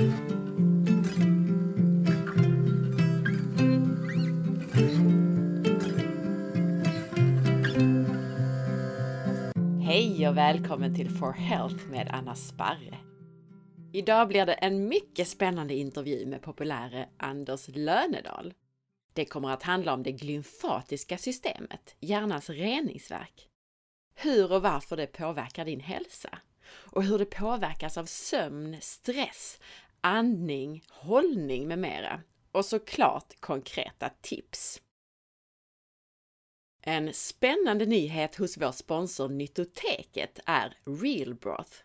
Hej och välkommen till For Health med Anna Sparre. Idag blir det en mycket spännande intervju med populäre Anders Lönedal. Det kommer att handla om det glymfatiska systemet, hjärnans reningsverk. Hur och varför det påverkar din hälsa och hur det påverkas av sömn, stress, andning, hållning med mera och såklart konkreta tips. En spännande nyhet hos vår sponsor Nyttoteket är Real Broth.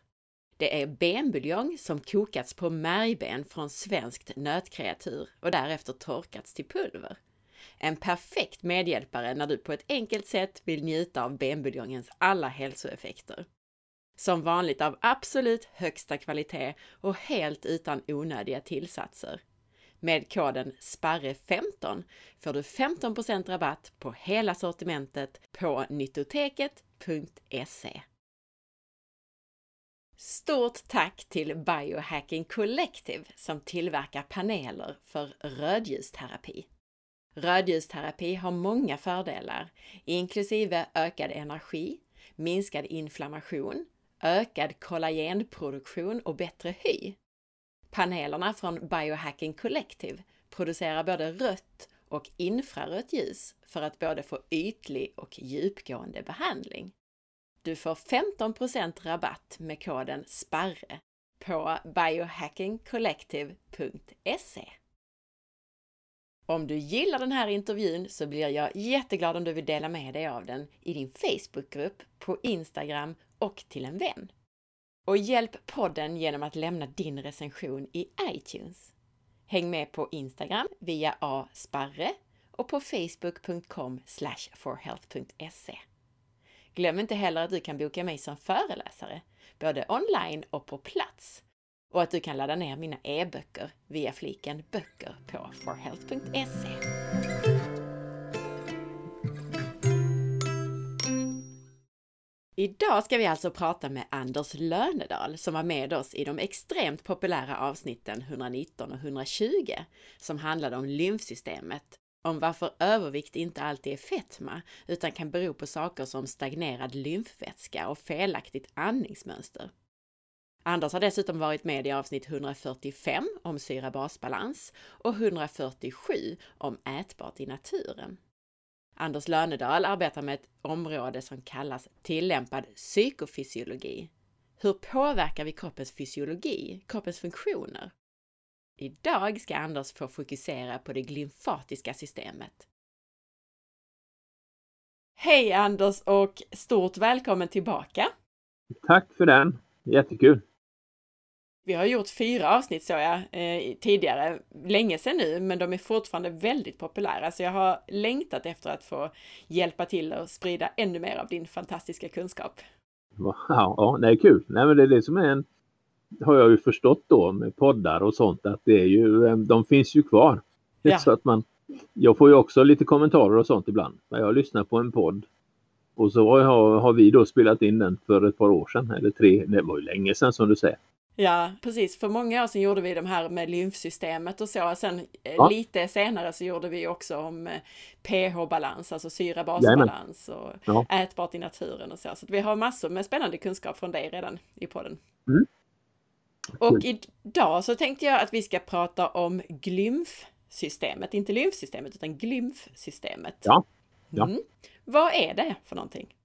Det är benbuljong som kokats på märgben från svenskt nötkreatur och därefter torkats till pulver. En perfekt medhjälpare när du på ett enkelt sätt vill njuta av benbuljongens alla hälsoeffekter. Som vanligt av absolut högsta kvalitet och helt utan onödiga tillsatser. Med koden SPARRE15 får du 15% rabatt på hela sortimentet på nyttoteket.se. Stort tack till Biohacking Collective som tillverkar paneler för rödljusterapi. Rödljusterapi har många fördelar, inklusive ökad energi, minskad inflammation, ökad kollagenproduktion och bättre hy. Panelerna från Biohacking Collective producerar både rött och infrarött ljus för att både få ytlig och djupgående behandling. Du får 15% rabatt med koden SPARRE på biohackingcollective.se. Om du gillar den här intervjun så blir jag jätteglad om du vill dela med dig av den i din Facebookgrupp, på Instagram och till en vän. Och hjälp podden genom att lämna din recension i iTunes. Häng med på Instagram via asparre och på facebook.com forhealth.se. Glöm inte heller att du kan boka mig som föreläsare, både online och på plats. Och att du kan ladda ner mina e-böcker via fliken böcker på forhealth.se. Idag ska vi alltså prata med Anders Lönedal som var med oss i de extremt populära avsnitten 119 och 120 som handlade om lymfsystemet om varför övervikt inte alltid är fetma utan kan bero på saker som stagnerad lymfvätska och felaktigt andningsmönster. Anders har dessutom varit med i avsnitt 145 om syra-basbalans och 147 om ätbart i naturen. Anders Lönedal arbetar med ett område som kallas tillämpad psykofysiologi. Hur påverkar vi kroppens fysiologi, kroppens funktioner? Idag ska Anders få fokusera på det glymfatiska systemet. Hej Anders och stort välkommen tillbaka! Tack för den! Jättekul! Vi har gjort fyra avsnitt såg jag eh, tidigare, länge sedan nu, men de är fortfarande väldigt populära, så jag har längtat efter att få hjälpa till och sprida ännu mer av din fantastiska kunskap. Ja, ja det är kul. Nej, men det är det som är en, har jag ju förstått då med poddar och sånt, att det är ju, eh, de finns ju kvar. Ja. Så att man, jag får ju också lite kommentarer och sånt ibland. När jag lyssnar på en podd och så har, har vi då spelat in den för ett par år sedan, eller tre, det var ju länge sedan som du säger. Ja, precis. För många år sedan gjorde vi de här med lymfsystemet och så. Sen eh, ja. lite senare så gjorde vi också om eh, pH-balans, alltså syra-basbalans och ja. ätbart i naturen och så. Så vi har massor med spännande kunskap från dig redan i podden. Mm. Och idag så tänkte jag att vi ska prata om glymfsystemet, inte lymfsystemet utan glymfsystemet. Ja. ja. Mm. Vad är det för någonting?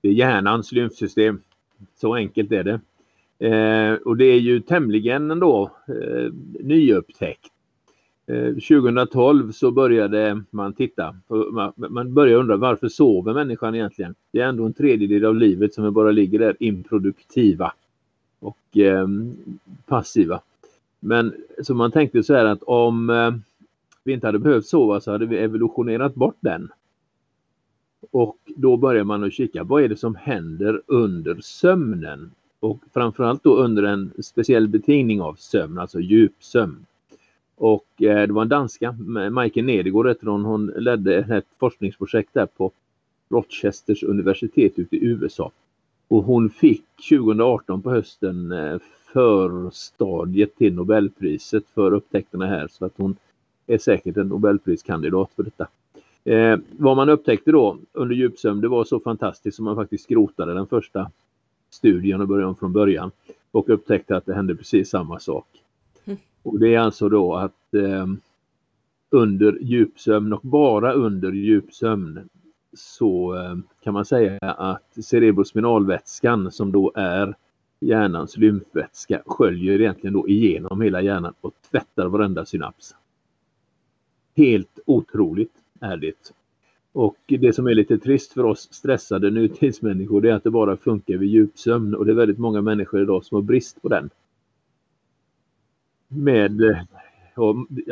Det är hjärnans lymfsystem. Så enkelt är det. Eh, och det är ju tämligen ändå eh, nyupptäckt. Eh, 2012 så började man titta, man, man började undra varför sover människan egentligen? Det är ändå en tredjedel av livet som bara ligger där improduktiva och eh, passiva. Men så man tänkte så här att om eh, vi inte hade behövt sova så hade vi evolutionerat bort den. Och då börjar man att kika, vad är det som händer under sömnen? Och framförallt då under en speciell betingning av sömn, alltså djupsömn. Och eh, det var en danska, eh, Majken Nedergaard, heter hon, hon ledde ett forskningsprojekt där på Rochesters universitet ute i USA. Och hon fick 2018 på hösten eh, förstadiet till Nobelpriset för upptäckterna här så att hon är säkert en Nobelpriskandidat för detta. Eh, vad man upptäckte då under djupsömn det var så fantastiskt som man faktiskt skrotade den första studien och började om från början och upptäckte att det hände precis samma sak. Mm. Och Det är alltså då att eh, under djupsömn och bara under djupsömn så eh, kan man säga att cerebrospinalvätskan som då är hjärnans lymfvätska sköljer egentligen då igenom hela hjärnan och tvättar varenda synaps. Helt otroligt är det. Och det som är lite trist för oss stressade nutidsmänniskor det är att det bara funkar vid djupsömn och det är väldigt många människor idag som har brist på den. Med eh,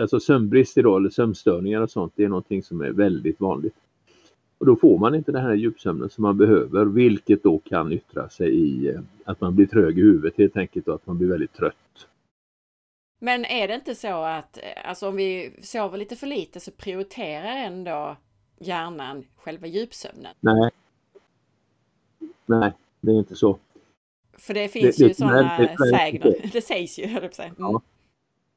alltså sömnbrist idag eller sömnstörningar och sånt det är någonting som är väldigt vanligt. Och då får man inte den här djupsömnen som man behöver vilket då kan yttra sig i eh, att man blir trög i huvudet helt enkelt och att man blir väldigt trött. Men är det inte så att eh, alltså om vi sover lite för lite så prioriterar ändå hjärnan själva djupsömnen? Nej. Nej, det är inte så. För det finns det, ju sådana sägner. Det sägs ju, höll jag mm.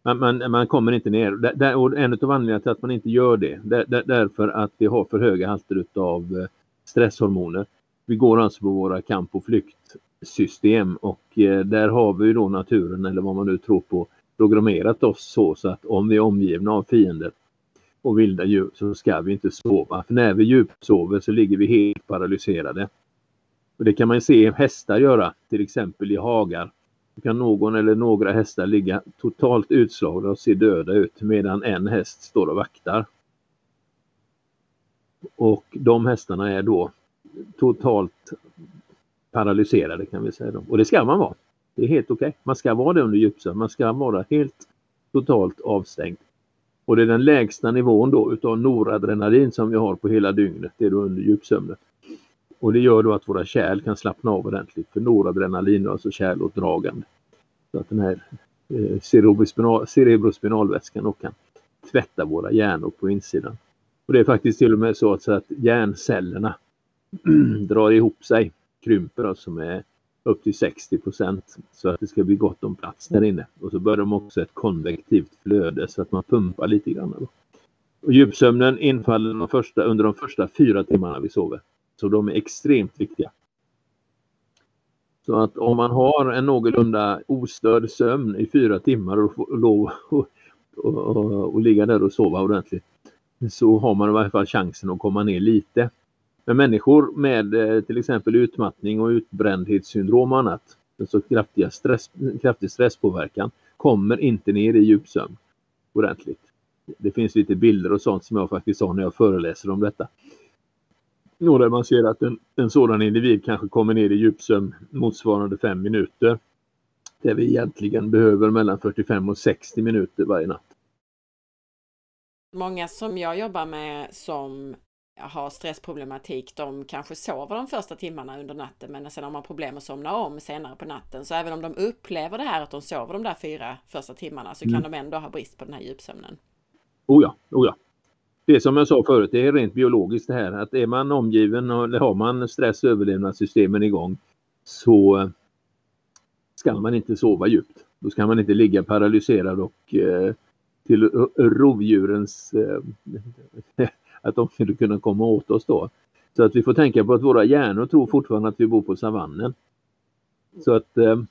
ja. man, man, kommer inte ner. Där, och en av anledningarna till att man inte gör det, där, där, därför att vi har för höga halter av eh, stresshormoner. Vi går alltså på våra kamp och flyktsystem och eh, där har vi då naturen eller vad man nu tror på programmerat oss så, så att om vi är omgivna av fiender och vilda djur så ska vi inte sova. För när vi djupsover så ligger vi helt paralyserade. Och det kan man se hästar göra, till exempel i hagar. Då kan någon eller några hästar ligga totalt utslagna och se döda ut medan en häst står och vaktar. Och de hästarna är då totalt paralyserade kan vi säga. Och det ska man vara. Det är helt okej. Okay. Man ska vara det under djupsömn. Man ska vara helt totalt avstängd. Och det är den lägsta nivån då utav noradrenalin som vi har på hela dygnet. Det är då under djupsömnen. Och det gör då att våra kärl kan slappna av ordentligt. För noradrenalin är alltså kärlåtdragande. Så att den här eh, cerebrospinal, cerebrospinalvätskan då kan tvätta våra hjärnor på insidan. Och det är faktiskt till och med så att, så att hjärncellerna drar ihop sig, krymper alltså med upp till 60 procent så att det ska bli gott om plats där inne. Och så börjar de också ett konvektivt flöde så att man pumpar lite grann. Då. Och djupsömnen infaller de första, under de första fyra timmarna vi sover. Så de är extremt viktiga. Så att om man har en någorlunda ostörd sömn i fyra timmar och får lov och, och, och, och ligga där och sova ordentligt så har man i varje fall chansen att komma ner lite. Men människor med eh, till exempel utmattning och utbrändhetssyndrom och annat, alltså kraftiga stress, kraftig stresspåverkan, kommer inte ner i djupsömn ordentligt. Det finns lite bilder och sånt som jag faktiskt har när jag föreläser om detta. Och där man ser att en, en sådan individ kanske kommer ner i djupsömn motsvarande fem minuter. Där vi egentligen behöver mellan 45 och 60 minuter varje natt. Många som jag jobbar med som har stressproblematik, de kanske sover de första timmarna under natten men sen har man problem att somna om senare på natten. Så även om de upplever det här att de sover de där fyra första timmarna så mm. kan de ändå ha brist på den här djupsömnen. Oh ja, oh ja. Det är som jag sa förut, det är rent biologiskt det här att är man omgiven och har man stress och överlevnadssystemen igång så ska man inte sova djupt. Då ska man inte ligga paralyserad och eh, till rovdjurens eh, att de skulle kunna komma åt oss då. Så att vi får tänka på att våra hjärnor tror fortfarande att vi bor på savannen. Så att eh,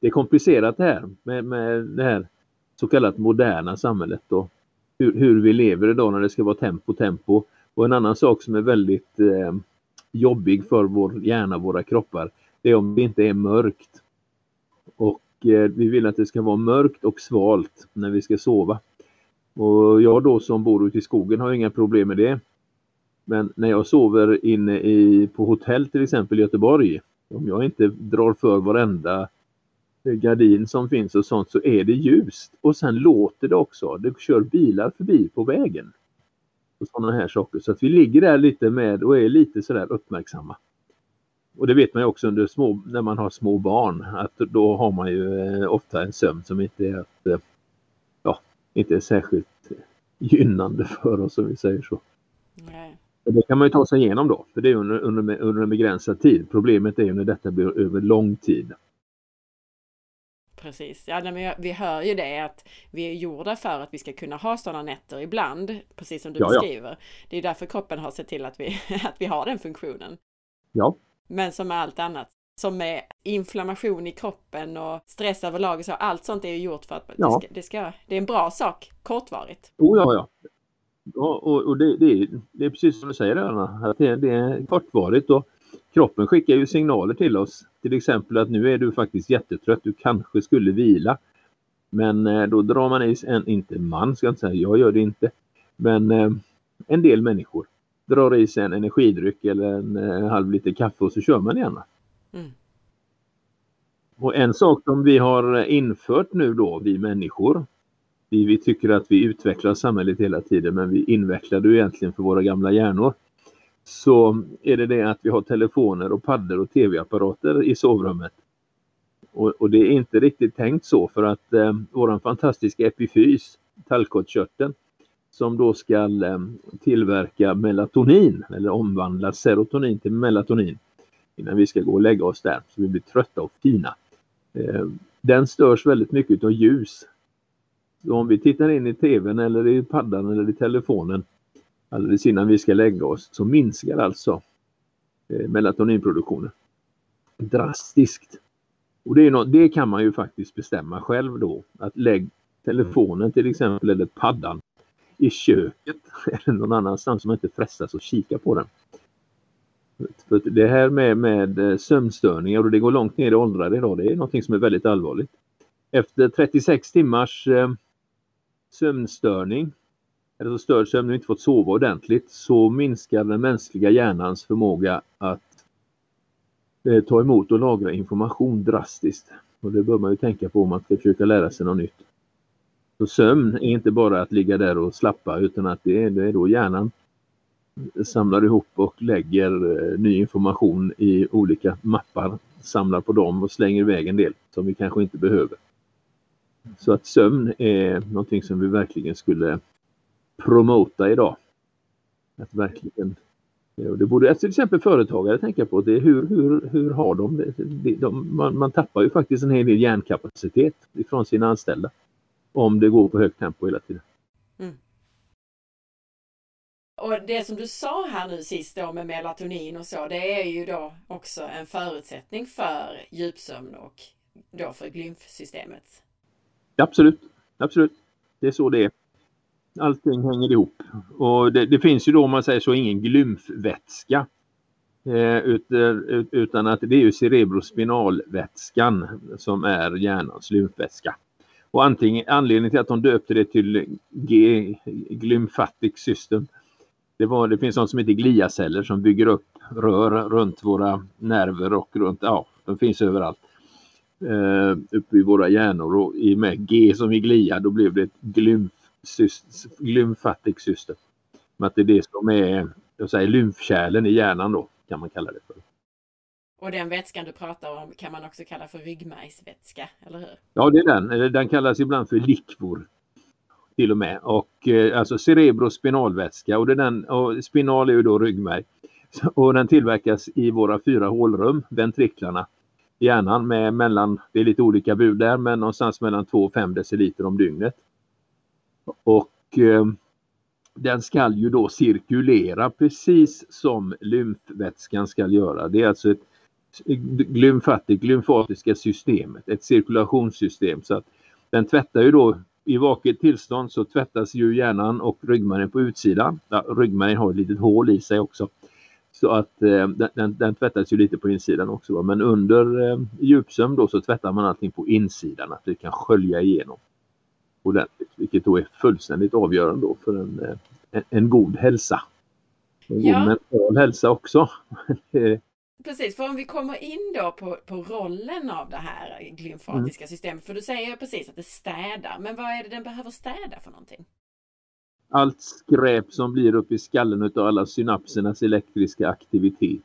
det är komplicerat det här med, med det här så kallat moderna samhället och hur, hur, vi lever idag när det ska vara tempo, tempo. Och en annan sak som är väldigt eh, jobbig för vår hjärna, våra kroppar, det är om det inte är mörkt. Och eh, vi vill att det ska vara mörkt och svalt när vi ska sova. Och jag då som bor ute i skogen har inga problem med det. Men när jag sover inne i, på hotell till exempel i Göteborg, om jag inte drar för varenda gardin som finns och sånt så är det ljust. Och sen låter det också. Det kör bilar förbi på vägen. Och sådana här saker. Så att vi ligger där lite med och är lite sådär uppmärksamma. Och det vet man ju också under små, när man har små barn att då har man ju eh, ofta en sömn som inte är att eh, inte är särskilt gynnande för oss om vi säger så. Nej. Det kan man ju ta sig igenom då, för det är under, under, under en begränsad tid. Problemet är ju när detta blir över lång tid. Precis, ja, men vi hör ju det att vi är gjorda för att vi ska kunna ha sådana nätter ibland, precis som du ja, beskriver. Ja. Det är därför kroppen har sett till att vi, att vi har den funktionen. Ja. Men som med allt annat, som med inflammation i kroppen och stress överlag, så allt sånt är ju gjort för att ja. det, ska, det, ska, det är en bra sak kortvarigt. Oh, ja, ja. ja och, och det, det, är, det är precis som du säger Anna, det, det är kortvarigt och kroppen skickar ju signaler till oss. Till exempel att nu är du faktiskt jättetrött, du kanske skulle vila. Men eh, då drar man i en, inte man ska jag inte säga, jag gör det inte. Men eh, en del människor drar i sig en energidryck eller en, eh, halv liter kaffe och så kör man igen. Mm. Och en sak som vi har infört nu då, vi människor. Vi, vi tycker att vi utvecklar samhället hela tiden men vi invecklar det egentligen för våra gamla hjärnor. Så är det det att vi har telefoner och paddor och tv-apparater i sovrummet. Och, och, det är inte riktigt tänkt så för att eh, våran fantastiska epifys, tallkottkörteln, som då ska eh, tillverka melatonin eller omvandla serotonin till melatonin innan vi ska gå och lägga oss där så vi blir trötta och fina. Eh, den störs väldigt mycket av ljus. Så om vi tittar in i tvn eller i paddan eller i telefonen alldeles innan vi ska lägga oss så minskar alltså eh, melatoninproduktionen drastiskt. Och det, är något, det kan man ju faktiskt bestämma själv då. Att lägg telefonen till exempel eller paddan i köket eller någon annanstans som inte frestas att kika på den. För det här med, med eh, sömnstörningar och det går långt ner i åldrar idag, det är något som är väldigt allvarligt. Efter 36 timmars eh, sömnstörning, eller störd sömn och inte fått sova ordentligt, så minskar den mänskliga hjärnans förmåga att eh, ta emot och lagra information drastiskt. Och det bör man ju tänka på om man ska försöka lära sig något nytt. Så sömn är inte bara att ligga där och slappa utan att det är, det är då hjärnan samlar ihop och lägger eh, ny information i olika mappar, samlar på dem och slänger iväg en del som vi kanske inte behöver. Så att sömn är någonting som vi verkligen skulle promota idag. Att verkligen och det borde alltså till exempel företagare tänka på. Det hur, hur, hur har de det? De, man, man, tappar ju faktiskt en hel del hjärnkapacitet ifrån sina anställda. Om det går på högt tempo hela tiden. Mm. Och det som du sa här nu sist då med melatonin och så, det är ju då också en förutsättning för djupsömn och då för glymfsystemet. Absolut, absolut. Det är så det är. Allting hänger ihop. Och det, det finns ju då om man säger så ingen glymfvätska. Eh, eh utan att det är ju cerebrospinalvätskan som är hjärnans lymfvätska. Och antingen, anledningen till att de döpte det till G, glymphatic system det, var, det finns något som heter gliaceller som bygger upp rör runt våra nerver och runt, ja, de finns överallt. Eh, uppe i våra hjärnor och i med G som i glia då blev det ett glymf, glymfatic system. Men att det är det som är jag säger, lymfkärlen i hjärnan då kan man kalla det för. Och den vätskan du pratar om kan man också kalla för ryggmärgsvätska, eller hur? Ja, det är den. Den kallas ibland för likvor till och med. Och eh, alltså cerebrospinalvätska och, det den, och spinal är ju då ryggmärg. Och den tillverkas i våra fyra hålrum, ventriklarna, hjärnan med mellan, det är lite olika bud där, men någonstans mellan 2 och 5 deciliter om dygnet. Och eh, den ska ju då cirkulera precis som lymfvätskan ska göra. Det är alltså ett glymfatik, lymfatiska systemet, ett cirkulationssystem. Så att den tvättar ju då i vaket tillstånd så tvättas ju hjärnan och ryggmärgen på utsidan. Ja, ryggmärgen har ett litet hål i sig också. Så att eh, den, den, tvättas ju lite på insidan också. Va? Men under eh, djupsömn då så tvättar man allting på insidan, att det kan skölja igenom ordentligt. Vilket då är fullständigt avgörande då för en, eh, en, en god hälsa. En ja. god mental hälsa också. Precis, för om vi kommer in då på, på rollen av det här glymfatiska mm. systemet, för du säger precis att det städar, men vad är det den behöver städa för någonting? Allt skräp som blir uppe i skallen utav alla synapsernas elektriska aktivitet.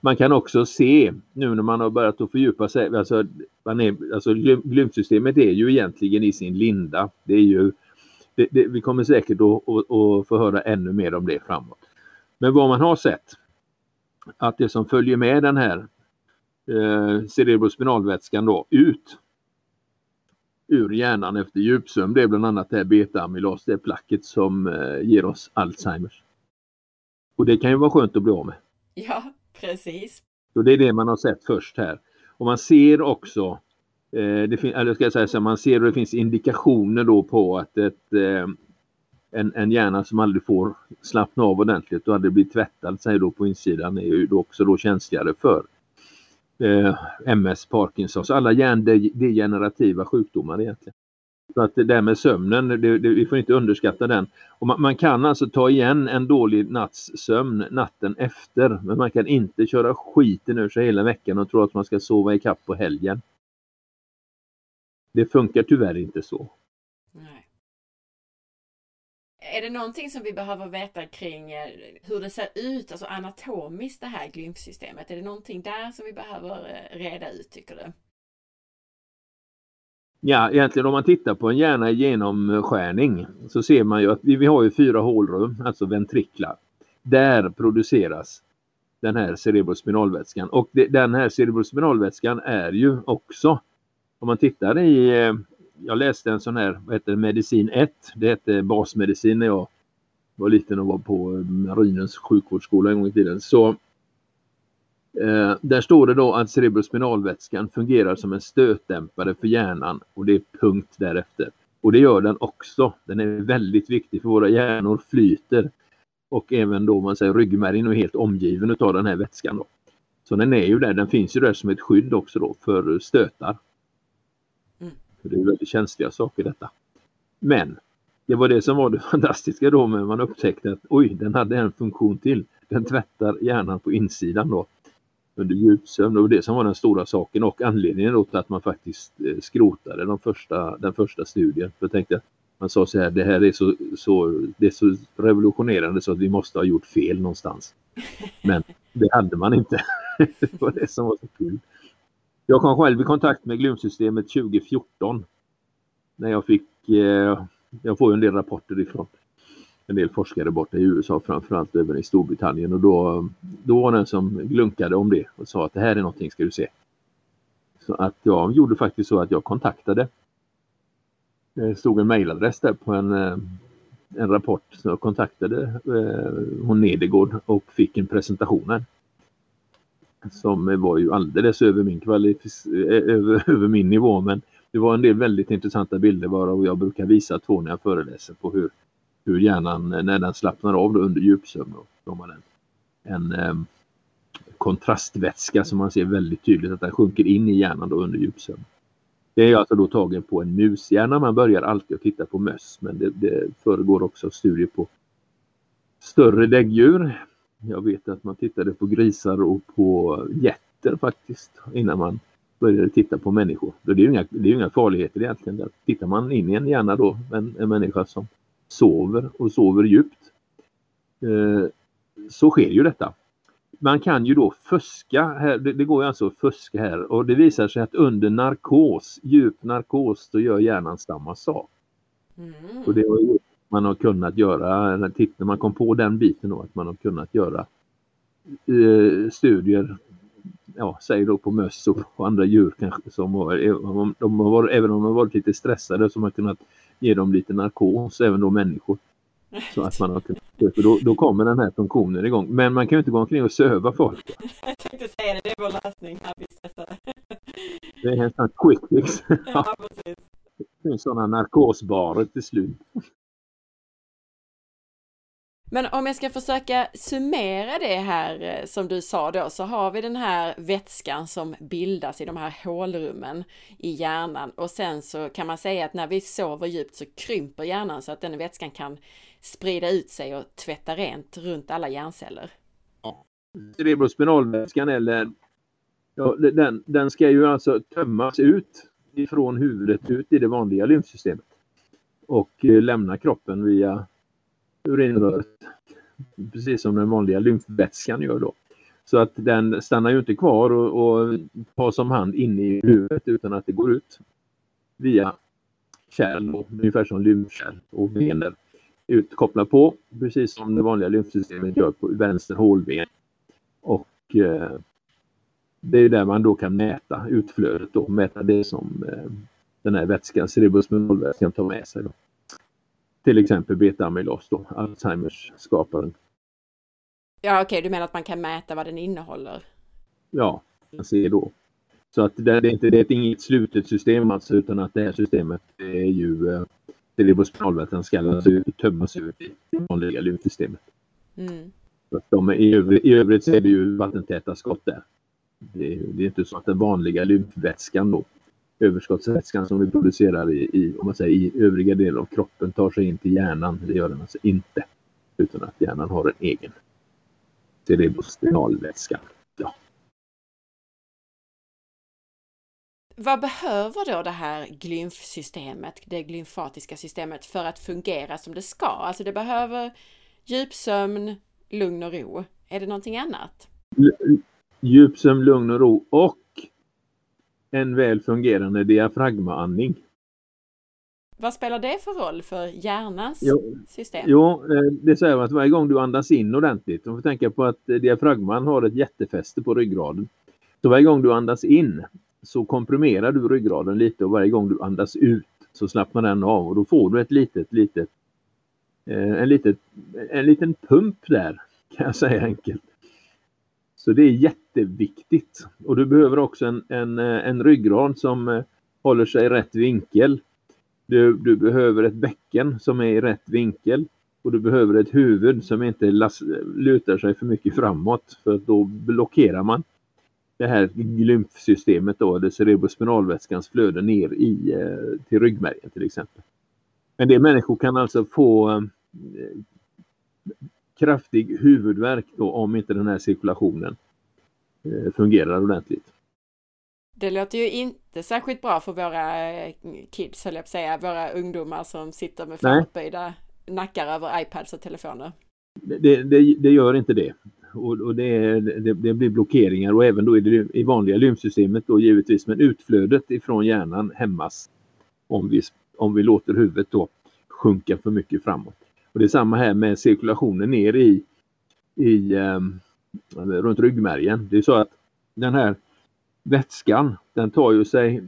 Man kan också se nu när man har börjat att fördjupa sig, alltså, man är, alltså glymfsystemet är ju egentligen i sin linda. Det är ju, det, det, vi kommer säkert att, att, att få höra ännu mer om det framåt. Men vad man har sett att det som följer med den här eh, cerebrospinalvätskan då ut ur hjärnan efter djupsömn. Det är bland annat det här beta-amylas, det placket som eh, ger oss Alzheimers. Och det kan ju vara skönt att bli av med. Ja, precis. Så det är det man har sett först här. Och man ser också, eh, det eller ska jag säga så man ser att det finns indikationer då på att ett, eh, en, en hjärna som aldrig får slappna av ordentligt och aldrig blir tvättad sig då på insidan är ju då också då känsligare för eh, MS, Parkinsons, alla hjärndegenerativa sjukdomar egentligen. Så att det där med sömnen, det, det, vi får inte underskatta den. Och man, man, kan alltså ta igen en dålig natts sömn natten efter, men man kan inte köra skiten ur sig hela veckan och tro att man ska sova i kapp på helgen. Det funkar tyvärr inte så. Är det någonting som vi behöver veta kring eh, hur det ser ut, alltså anatomiskt det här glymfsystemet? Är det någonting där som vi behöver eh, reda ut tycker du? Ja, egentligen om man tittar på en hjärna i genomskärning så ser man ju att vi, vi har ju fyra hålrum, alltså ventriklar. Där produceras den här cerebrospinalvätskan och det, den här cerebrospinalvätskan är ju också, om man tittar i, eh, jag läste en sån här, vad heter det, medicin 1, det hette basmedicin när jag var liten och var på eh, Marinens sjukvårdsskola en gång i tiden. Så Eh, där står det då att cerebrospinalvätskan fungerar som en stötdämpare för hjärnan och det är punkt därefter. Och det gör den också. Den är väldigt viktig för våra hjärnor flyter. Och även då man säger ryggmärgen är helt omgiven av den här vätskan. Då. Så den är ju där, den finns ju där som ett skydd också då för stötar. För det är väldigt känsliga saker detta. Men det var det som var det fantastiska då när man upptäckte att oj, den hade en funktion till. Den tvättar hjärnan på insidan då under djupsömn. Det var det som var den stora saken och anledningen till att man faktiskt eh, skrotade de första, den första studien. För jag tänkte, man sa så här, det här är så, så, det är så revolutionerande så att vi måste ha gjort fel någonstans. Men det hade man inte. det var det som var så kul. Jag kom själv i kontakt med glymsystemet 2014. När jag fick, eh, jag får ju en del rapporter ifrån en del forskare borta i USA, framförallt även i Storbritannien och då, då var det en som glunkade om det och sa att det här är någonting ska du se. Så att jag gjorde faktiskt så att jag kontaktade. Det stod en mejladress där på en, eh, en rapport så jag kontaktade eh, hon Nedegård och fick en presentation här. Som var ju alldeles över min eh, över, över min nivå men det var en del väldigt intressanta bilder varav jag brukar visa två när jag föreläser på hur hur hjärnan, eh, när den slappnar av under djupsömn, då har man en, en kontrastvätska som man ser väldigt tydligt att den sjunker in i hjärnan då under djupsömn. Det är alltså då tagen på en mushjärna. Man börjar alltid att titta på möss men det, det föregår också studier på större däggdjur. Jag vet att man tittade på grisar och på getter faktiskt innan man började titta på människor. Det är ju inga, det är inga farligheter egentligen. Där tittar man in i en hjärna då, en, en människa som sover och sover djupt. Eh, så sker ju detta. Man kan ju då fuska, här, det, det går ju alltså att fuska här och det visar sig att under narkos, djup narkos, då gör hjärnan samma sak. Mm. Och det har ju man har kunnat göra, när man kom på den biten då, att man har kunnat göra eh, studier, ja, säg då på möss och på andra djur kanske som har, de har varit, även om de har varit lite stressade så har man kunnat ge dem lite narkos, även då människor. Så att man har kunnat, för då, då kommer den här funktionen igång. Men man kan ju inte gå omkring och söva folk. Jag tänkte säga det, det är vår lösning Det är en sån quick fix. Ja, precis. Det finns sådana narkosbarer till slut. Men om jag ska försöka summera det här eh, som du sa då så har vi den här vätskan som bildas i de här hålrummen i hjärnan och sen så kan man säga att när vi sover djupt så krymper hjärnan så att den vätskan kan sprida ut sig och tvätta rent runt alla hjärnceller. Ja. Cerebrospinalvätskan eller ja, den, den ska ju alltså tömmas ut ifrån huvudet ut i det vanliga lymfsystemet och eh, lämna kroppen via urinröret. Precis som den vanliga lymfvätskan gör då. Så att den stannar ju inte kvar och, och tas om hand inne i huvudet utan att det går ut via kärl, ungefär som lymfkärl och vener. Utkopplar på, precis som det vanliga lymfsystemet gör på vänster hålben. Och eh, det är där man då kan mäta utflödet då, mäta det som eh, den här vätskan, cerebrospinalvätskan tar med sig. Då. Till exempel beta-amylos då, Alzheimers skaparen. Ja okej, okay, du menar att man kan mäta vad den innehåller? Ja, man ser då. Så att det, är inte det är inget slutet system alltså utan att det här systemet är ju eh, cerebrospinalvätskan ska alltså tömmas ut i det vanliga lymfsystemet. Mm. Så att de är, i, övrigt, I övrigt så är det ju vattentäta skott där. Det, det är inte så att den vanliga lymfvätskan då överskottsvätskan som vi producerar i, i, om man säger, i övriga delar av kroppen tar sig in till hjärnan. Det gör den alltså inte. Utan att hjärnan har en egen cerebrospinalvätska. Ja. Vad behöver då det här glymfsystemet, det glymfatiska systemet, för att fungera som det ska? Alltså det behöver djupsömn, lugn och ro. Är det någonting annat? Djupsömn, lugn och ro och en väl fungerande diafragmaandning. Vad spelar det för roll för hjärnans jo, system? Jo, eh, det säger att varje gång du andas in ordentligt, du får tänka på att eh, diafragman har ett jättefäste på ryggraden. Så varje gång du andas in så komprimerar du ryggraden lite och varje gång du andas ut så slappnar den av och då får du ett litet, litet, eh, en, litet, en liten pump där kan jag säga enkelt. Så det är jätteviktigt. Och du behöver också en, en, eh, en ryggrad som eh, håller sig i rätt vinkel. Du, du behöver ett bäcken som är i rätt vinkel. Och du behöver ett huvud som inte las, lutar sig för mycket framåt för då blockerar man det här lymfsystemet då, det cerebrospinalvätskans flöde ner i, eh, till ryggmärgen till exempel. En del människor kan alltså få kraftig huvudvärk då om inte den här cirkulationen eh, fungerar ordentligt. Det låter ju inte särskilt bra för våra eh, kids, höll jag på att säga, våra ungdomar som sitter med framåtböjda nackar över iPads och telefoner. Det, det, det gör inte det. Och, och det, det, det, blir blockeringar och även då i det i vanliga lymfsystemet då givetvis, men utflödet ifrån hjärnan hämmas om vi, om vi låter huvudet då sjunka för mycket framåt. Och det är samma här med cirkulationen ner i, i um, runt ryggmärgen. Det är så att den här vätskan, den tar ju sig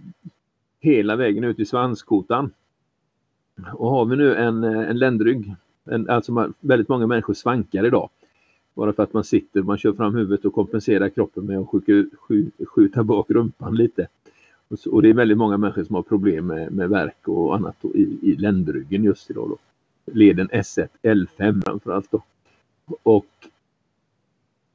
hela vägen ut i svanskotan. Och har vi nu en, eh, en ländrygg, en, alltså väldigt många människor svankar idag. Bara för att man sitter, man kör fram huvudet och kompenserar kroppen med att skjuta, skjuta bak rumpan lite. Och, så, och, det är väldigt många människor som har problem med, med verk och annat i, i ländryggen just idag. Då leden S1, L5 framförallt. Då. Och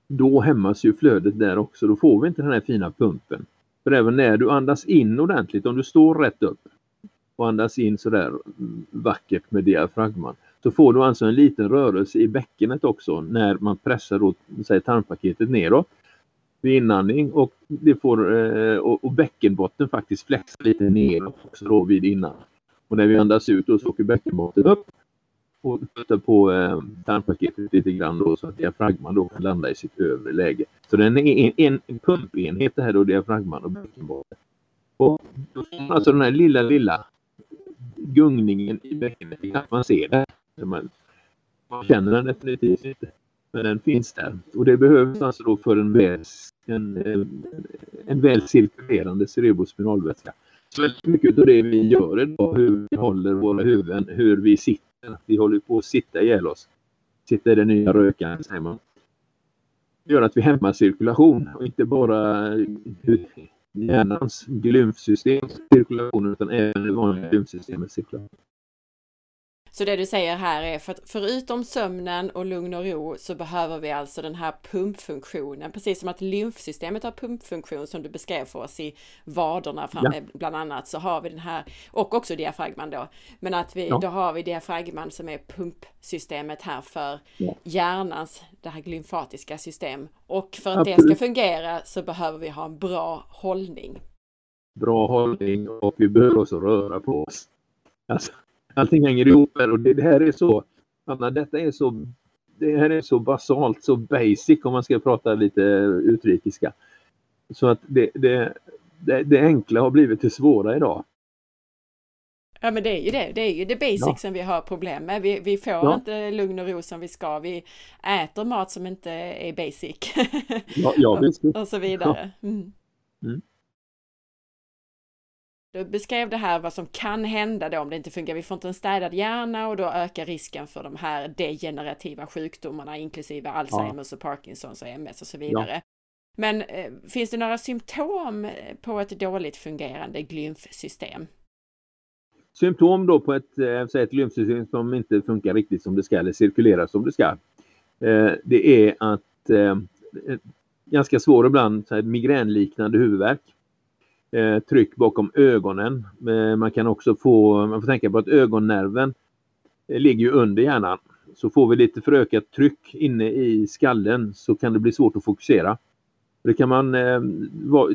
då hämmas ju flödet där också. Då får vi inte den här fina pumpen. För även när du andas in ordentligt, om du står rätt upp och andas in sådär vackert med diafragman, så får du alltså en liten rörelse i bäckenet också när man pressar då, säg, tarmpaketet neråt vid inandning och, det får, eh, och, och bäckenbotten faktiskt flexar lite neråt också då vid inandning. Och när vi andas ut då så åker bäckenbotten upp och putta på eh, tarmpaketet lite grann då så att diafragman då kan landa i sitt övre läge. Så den är en, en pumpenhet det här då, diafragman och bäckenbotten. Och då får man alltså den här lilla, lilla gungningen i bäckenet, man ser det. Man, man känner den definitivt inte. Men den finns där. Och det behövs alltså då för en väl, en, en väl cirkulerande cerebrospinalvätska. Så väldigt mycket av det vi gör idag, hur vi håller våra huvuden, hur vi sitter vi håller på att sitta ihjäl oss. Sitta i den nya rökaren, säger man. Det gör att vi hämmar cirkulation och inte bara hjärnans glymfsystem cirkulation utan även det vanliga glymfsystemets cirkulation. Så det du säger här är för att förutom sömnen och lugn och ro så behöver vi alltså den här pumpfunktionen, precis som att lymfsystemet har pumpfunktion som du beskrev för oss i vaderna framme ja. bland annat så har vi den här och också diafragman då. Men att vi, ja. då har vi diafragman som är pumpsystemet här för ja. hjärnans, det här glymfatiska system. Och för att Absolut. det ska fungera så behöver vi ha en bra hållning. Bra hållning och vi behöver också röra på oss. Alltså, allting hänger ihop här och det, det, här är så, Anna, detta är så, det här är så basalt, så basic om man ska prata lite utrikiska. Så att det, det, det, det enkla har blivit det svåra idag. Ja men det är ju det, det är ju det basic ja. som vi har problem med. Vi, vi får ja. inte lugn och ro som vi ska. Vi äter mat som inte är basic. Ja, ja, och, och så vidare. Mm. Mm. Du beskrev det här vad som kan hända då om det inte funkar. Vi får inte en städad hjärna och då ökar risken för de här degenerativa sjukdomarna inklusive Alzheimers och Parkinsons och MS och så vidare. Ja. Men eh, finns det några symptom på ett dåligt fungerande glymfsystem? Symptom då på ett, äh, ett lymfsystem som inte funkar riktigt som det ska eller cirkulerar som det ska. Eh, det är att eh, ganska svår ibland så här, migränliknande huvudvärk. Eh, tryck bakom ögonen. Eh, man kan också få, man får tänka på att ögonnerven eh, ligger ju under hjärnan. Så får vi lite förökat tryck inne i skallen så kan det bli svårt att fokusera. Det, kan man, eh,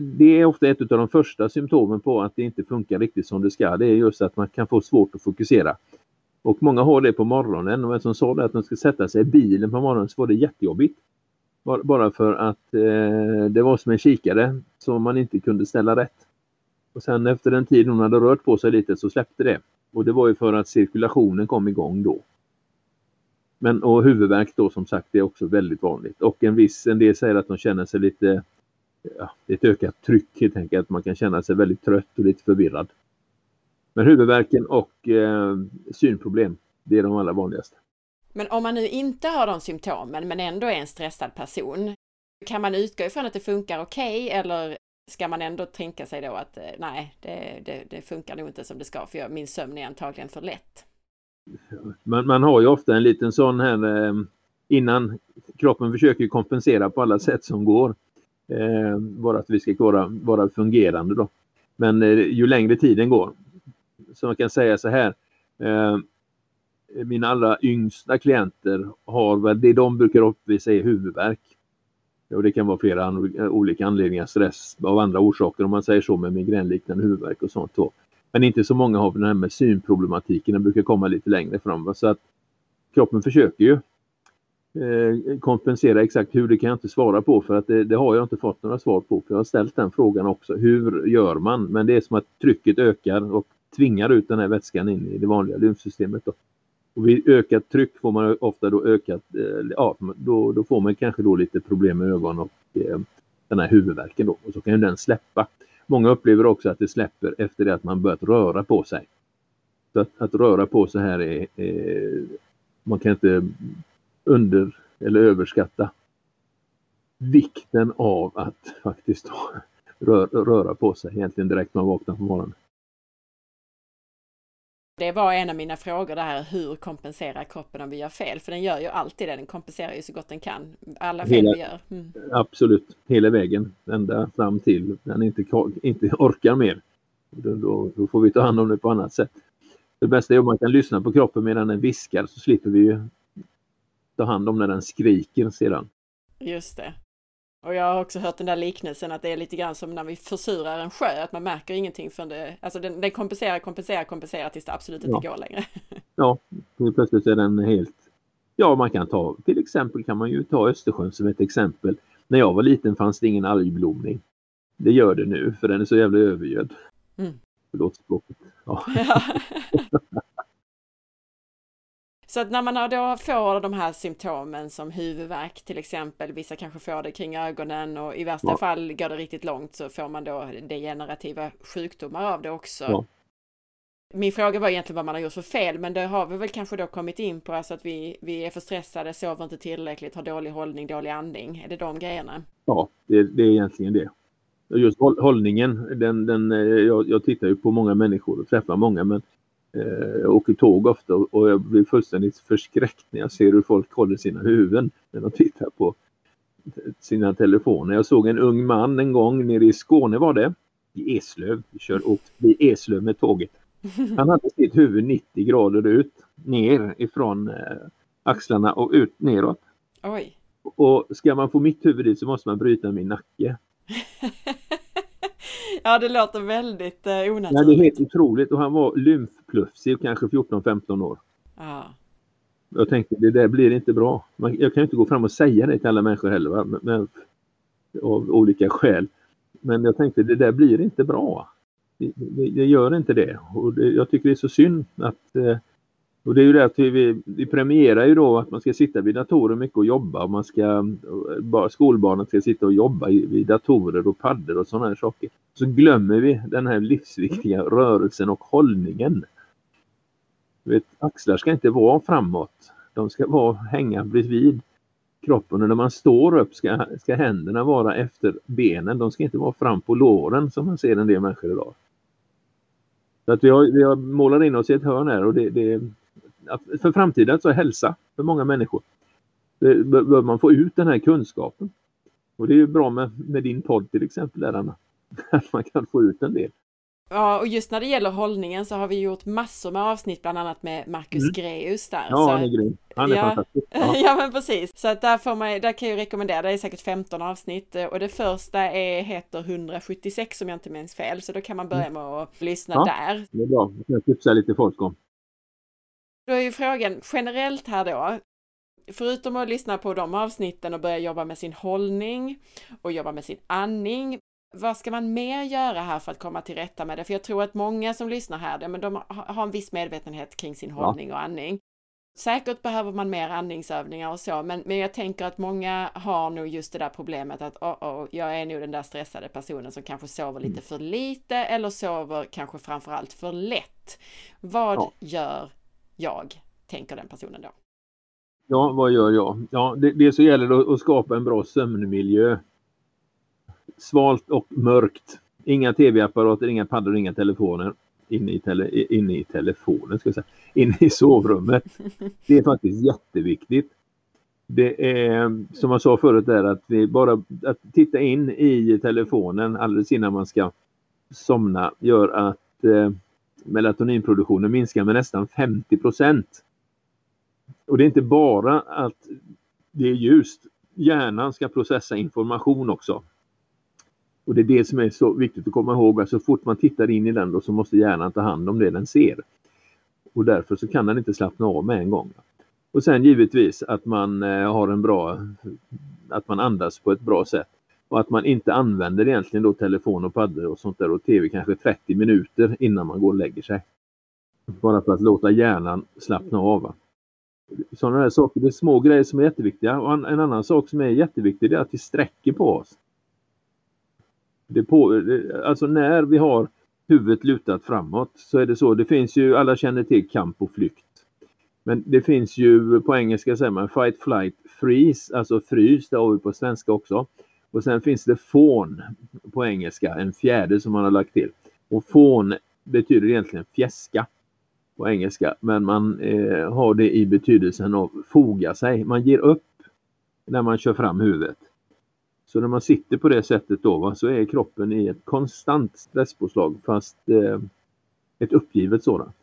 det är ofta ett av de första symptomen på att det inte funkar riktigt som det ska. Det är just att man kan få svårt att fokusera. Och många har det på morgonen och en som sa det att de ska sätta sig i bilen på morgonen så var det jättejobbigt. Bara för att eh, det var som en kikare som man inte kunde ställa rätt. Och sen efter en tid hon hade rört på sig lite så släppte det. Och det var ju för att cirkulationen kom igång då. Men och huvudvärk då som sagt är också väldigt vanligt och en viss, en del säger att de känner sig lite, ja, ett ökat tryck helt enkelt. Man kan känna sig väldigt trött och lite förvirrad. Men huvudvärken och eh, synproblem, det är de allra vanligaste. Men om man nu inte har de symptomen men ändå är en stressad person, kan man utgå ifrån att det funkar okej okay, eller ska man ändå tänka sig då att eh, nej, det, det, det, funkar nog inte som det ska för jag, min sömn är antagligen för lätt? Man, man har ju ofta en liten sån här eh, innan kroppen försöker kompensera på alla sätt som går. Eh, bara att vi ska vara, vara fungerande då. Men eh, ju längre tiden går så man kan säga så här. Eh, mina allra yngsta klienter har väl det de brukar uppvisa är huvudvärk. Och det kan vara flera olika anledningar, stress av andra orsaker om man säger så med migränliknande huvudvärk och sånt. Då. Men inte så många har den här med synproblematiken, den brukar komma lite längre fram. Så att kroppen försöker ju eh, kompensera exakt hur det kan jag inte svara på för att det, det, har jag inte fått några svar på. För Jag har ställt den frågan också. Hur gör man? Men det är som att trycket ökar och tvingar ut den här vätskan in i det vanliga lymfsystemet. Då. Och vid ökat tryck får man ofta då ökat, eh, ja, då, då får man kanske då lite problem med ögon och eh, den här huvudvärken då och så kan ju den släppa. Många upplever också att det släpper efter det att man börjat röra på sig. Så att, att röra på sig här är, är, man kan inte under eller överskatta vikten av att faktiskt rör, röra på sig egentligen direkt när man vaknar på morgonen. Det var en av mina frågor det här, hur kompenserar kroppen om vi gör fel? För den gör ju alltid det, den kompenserar ju så gott den kan. Alla fel Hela, vi gör. Mm. Absolut, hela vägen, ända fram till den inte, inte orkar mer. Då, då, då, får vi ta hand om det på annat sätt. Det bästa är om man kan lyssna på kroppen medan den viskar så slipper vi ju ta hand om när den skriker sedan. Just det. Och jag har också hört den där liknelsen att det är lite grann som när vi försurar en sjö, att man märker ingenting förrän det, alltså den, den kompenserar, kompenserar, kompenserar tills det absolut inte ja. går längre. ja, plötsligt är den helt, ja man kan ta, till exempel kan man ju ta Östersjön som ett exempel. När jag var liten fanns det ingen algblomning. Det gör det nu för den är så jävla övergödd. Mm. Förlåt språket. Ja. ja. Så att när man då får de här symptomen som huvudvärk till exempel, vissa kanske får det kring ögonen och i värsta ja. fall går det riktigt långt så får man då degenerativa sjukdomar av det också. Ja. Min fråga var egentligen vad man har gjort för fel, men det har vi väl kanske då kommit in på, alltså att vi, vi är för stressade, sover inte tillräckligt, har dålig hållning, dålig andning. Är det de grejerna? Ja, det, det är egentligen det. Just hållningen, den, den, eh, jag, jag tittar ju på många människor och träffar många, men eh, åker tåg ofta och jag blir fullständigt förskräckt när jag ser hur folk håller sina huvuden när de tittar på sina telefoner. Jag såg en ung man en gång nere i Skåne var det, i Eslöv. Vi kör åkt i Eslöv med tåget. Han hade sitt huvud 90 grader ut, ner ifrån eh, axlarna och ut neråt. Oj. Och ska man få mitt huvud dit så måste man bryta min nacke. Ja, det låter väldigt eh, onaturligt. Ja, det är helt otroligt och han var lymfplufsig, kanske 14-15 år. Ja. Jag tänkte, det där blir inte bra. Man, jag kan inte gå fram och säga det till alla människor heller, va? Men, men, av olika skäl. Men jag tänkte, det där blir inte bra. Det, det, det gör inte det. Och det, jag tycker det är så synd att eh, och det är ju det att vi, vi premierar ju då att man ska sitta vid datorer mycket och jobba. Och man ska, skolbarnen ska sitta och jobba vid datorer och paddor och sådana här saker. Så glömmer vi den här livsviktiga rörelsen och hållningen. Vet, axlar ska inte vara framåt. De ska vara, hänga bredvid kroppen och när man står upp ska, ska händerna vara efter benen. De ska inte vara fram på låren som man ser en del människor idag. Så att vi, har, vi har målat in oss i ett hörn här och det, det för framtiden så är hälsa för många människor. Bör man få ut den här kunskapen. Och det är ju bra med, med din podd till exempel där Anna. Att man kan få ut en del. Ja, och just när det gäller hållningen så har vi gjort massor med avsnitt, bland annat med Marcus mm. Greus där. Ja, han är grym. Han är ja, fantastisk. Ja. ja, men precis. Så att där får man, där kan jag rekommendera, det är säkert 15 avsnitt och det första är, heter 176 om jag inte minns fel, så då kan man börja mm. med att lyssna ja, där. Det är bra, jag tipsar lite folk om. Då är ju frågan generellt här då, förutom att lyssna på de avsnitten och börja jobba med sin hållning och jobba med sin andning, vad ska man mer göra här för att komma till rätta med det? För jag tror att många som lyssnar här, men de har en viss medvetenhet kring sin hållning och andning. Säkert behöver man mer andningsövningar och så, men, men jag tänker att många har nog just det där problemet att oh, oh, jag är nog den där stressade personen som kanske sover lite mm. för lite eller sover kanske framförallt för lätt. Vad ja. gör jag, tänker den personen då? Ja, vad gör jag? Ja, det, det så gäller det att skapa en bra sömnmiljö svalt och mörkt. Inga tv-apparater, inga paddor, inga telefoner. Inne i, tele, inne i telefonen, ska jag säga. Inne i sovrummet. Det är faktiskt jätteviktigt. Det är som jag sa förut där att vi bara att titta in i telefonen alldeles innan man ska somna gör att eh, melatoninproduktionen minskar med nästan 50 procent. Och det är inte bara att det är ljust. Hjärnan ska processa information också. Och det är det som är så viktigt att komma ihåg, att så fort man tittar in i den då så måste hjärnan ta hand om det den ser. Och därför så kan den inte slappna av med en gång. Och sen givetvis att man eh, har en bra, att man andas på ett bra sätt. Och att man inte använder egentligen då telefon och paddor och sånt där och tv kanske 30 minuter innan man går och lägger sig. Bara för att låta hjärnan slappna av. Sådana här saker, det är små grejer som är jätteviktiga. Och en annan sak som är jätteviktig är att vi sträcker på oss. Det på, alltså när vi har huvudet lutat framåt så är det så. Det finns ju, alla känner till kamp och flykt. Men det finns ju på engelska säger man fight, flight, freeze, alltså frys, det har vi på svenska också. Och sen finns det fån på engelska, en fjärde som man har lagt till. Och fån betyder egentligen fjäska på engelska, men man eh, har det i betydelsen av foga sig. Man ger upp när man kör fram huvudet. Så när man sitter på det sättet då va, så är kroppen i ett konstant stresspåslag fast eh, ett uppgivet sådant.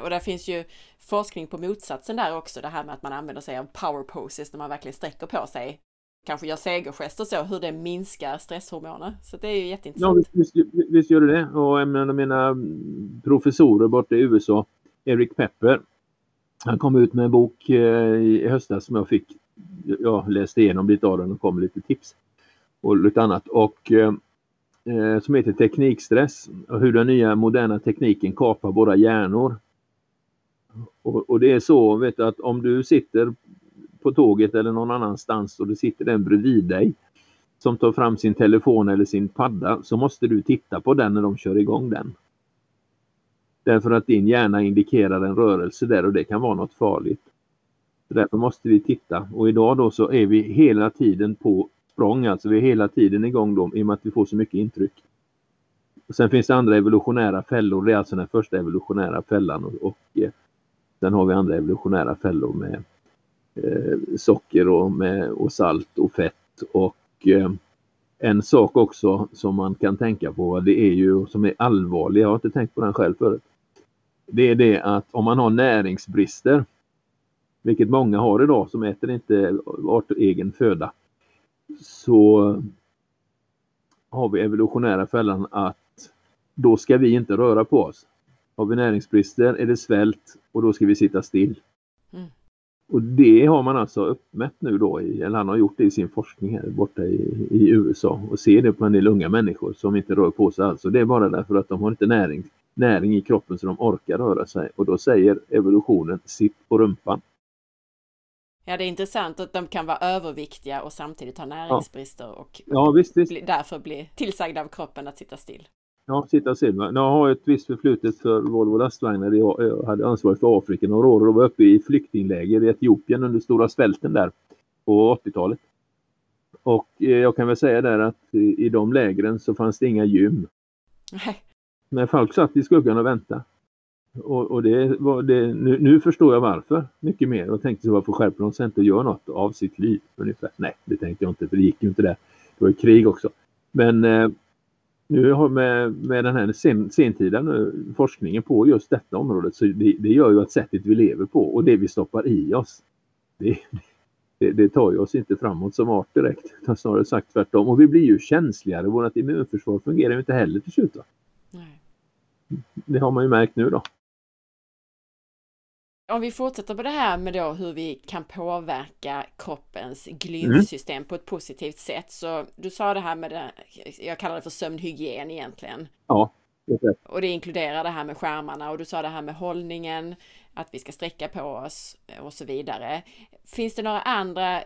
Och där finns ju forskning på motsatsen där också, det här med att man använder sig av power poses när man verkligen sträcker på sig. Kanske gör segergester så, hur det minskar stresshormoner. Så det är ju jätteintressant. Ja, visst, visst, visst gör det det. Och en av mina professorer borta i USA, Eric Pepper, han kom ut med en bok eh, i höstas som jag fick jag läste igenom lite av den och kom med lite tips och lite annat. Och, eh, eh, som heter Teknikstress och hur den nya moderna tekniken kapar våra hjärnor. Och, och det är så vet du, att om du sitter på tåget eller någon annanstans och det sitter en bredvid dig som tar fram sin telefon eller sin padda så måste du titta på den när de kör igång den. Därför att din hjärna indikerar en rörelse där och det kan vara något farligt. Så därför måste vi titta och idag då så är vi hela tiden på språng, alltså vi är hela tiden igång då i och med att vi får så mycket intryck. Och sen finns det andra evolutionära fällor, det är alltså den första evolutionära fällan och, och eh, sen har vi andra evolutionära fällor med Eh, socker och, med, och salt och fett och eh, en sak också som man kan tänka på, det är ju som är allvarlig, jag har inte tänkt på den själv förut. Det är det att om man har näringsbrister vilket många har idag som äter inte vart egen föda, så har vi evolutionära fällan att då ska vi inte röra på oss. Har vi näringsbrister är det svält och då ska vi sitta still. Och det har man alltså uppmätt nu då, i, eller han har gjort det i sin forskning här borta i, i USA och ser det på en del unga människor som inte rör på sig alls. Och det är bara därför att de har inte näring, näring i kroppen så de orkar röra sig. Och då säger evolutionen sitt på rumpan. Ja, det är intressant att de kan vara överviktiga och samtidigt ha näringsbrister och, ja, visst, visst. därför bli tillsagda av kroppen att sitta still. Ja, sitta still. Jag har ett visst förflutet för Volvo lastvagnar. Jag hade ansvar för Afrika några år och var uppe i flyktingläger i Etiopien under stora svälten där på 80-talet. Och eh, jag kan väl säga där att i de lägren så fanns det inga gym. Nej. Men folk satt i skuggan och väntade. Och, och det var det, nu, nu, förstår jag varför mycket mer och tänkte så varför skärper de sig inte och gör något av sitt liv ungefär. Nej, det tänkte jag inte för det gick ju inte där. Det var ju krig också. Men eh, nu har med, med den här sen, sentida nu, forskningen på just detta området så det, det, gör ju att sättet vi lever på och det vi stoppar i oss det, det, det tar ju oss inte framåt som art direkt utan snarare sagt tvärtom. Och vi blir ju känsligare. Vårt immunförsvar fungerar ju inte heller till slut. Det har man ju märkt nu då. Om vi fortsätter på det här med då hur vi kan påverka kroppens glymfsystem mm. på ett positivt sätt. Så du sa det här med det, jag kallar det för sömnhygien egentligen. Ja. Det och det inkluderar det här med skärmarna och du sa det här med hållningen, att vi ska sträcka på oss och så vidare. Finns det några andra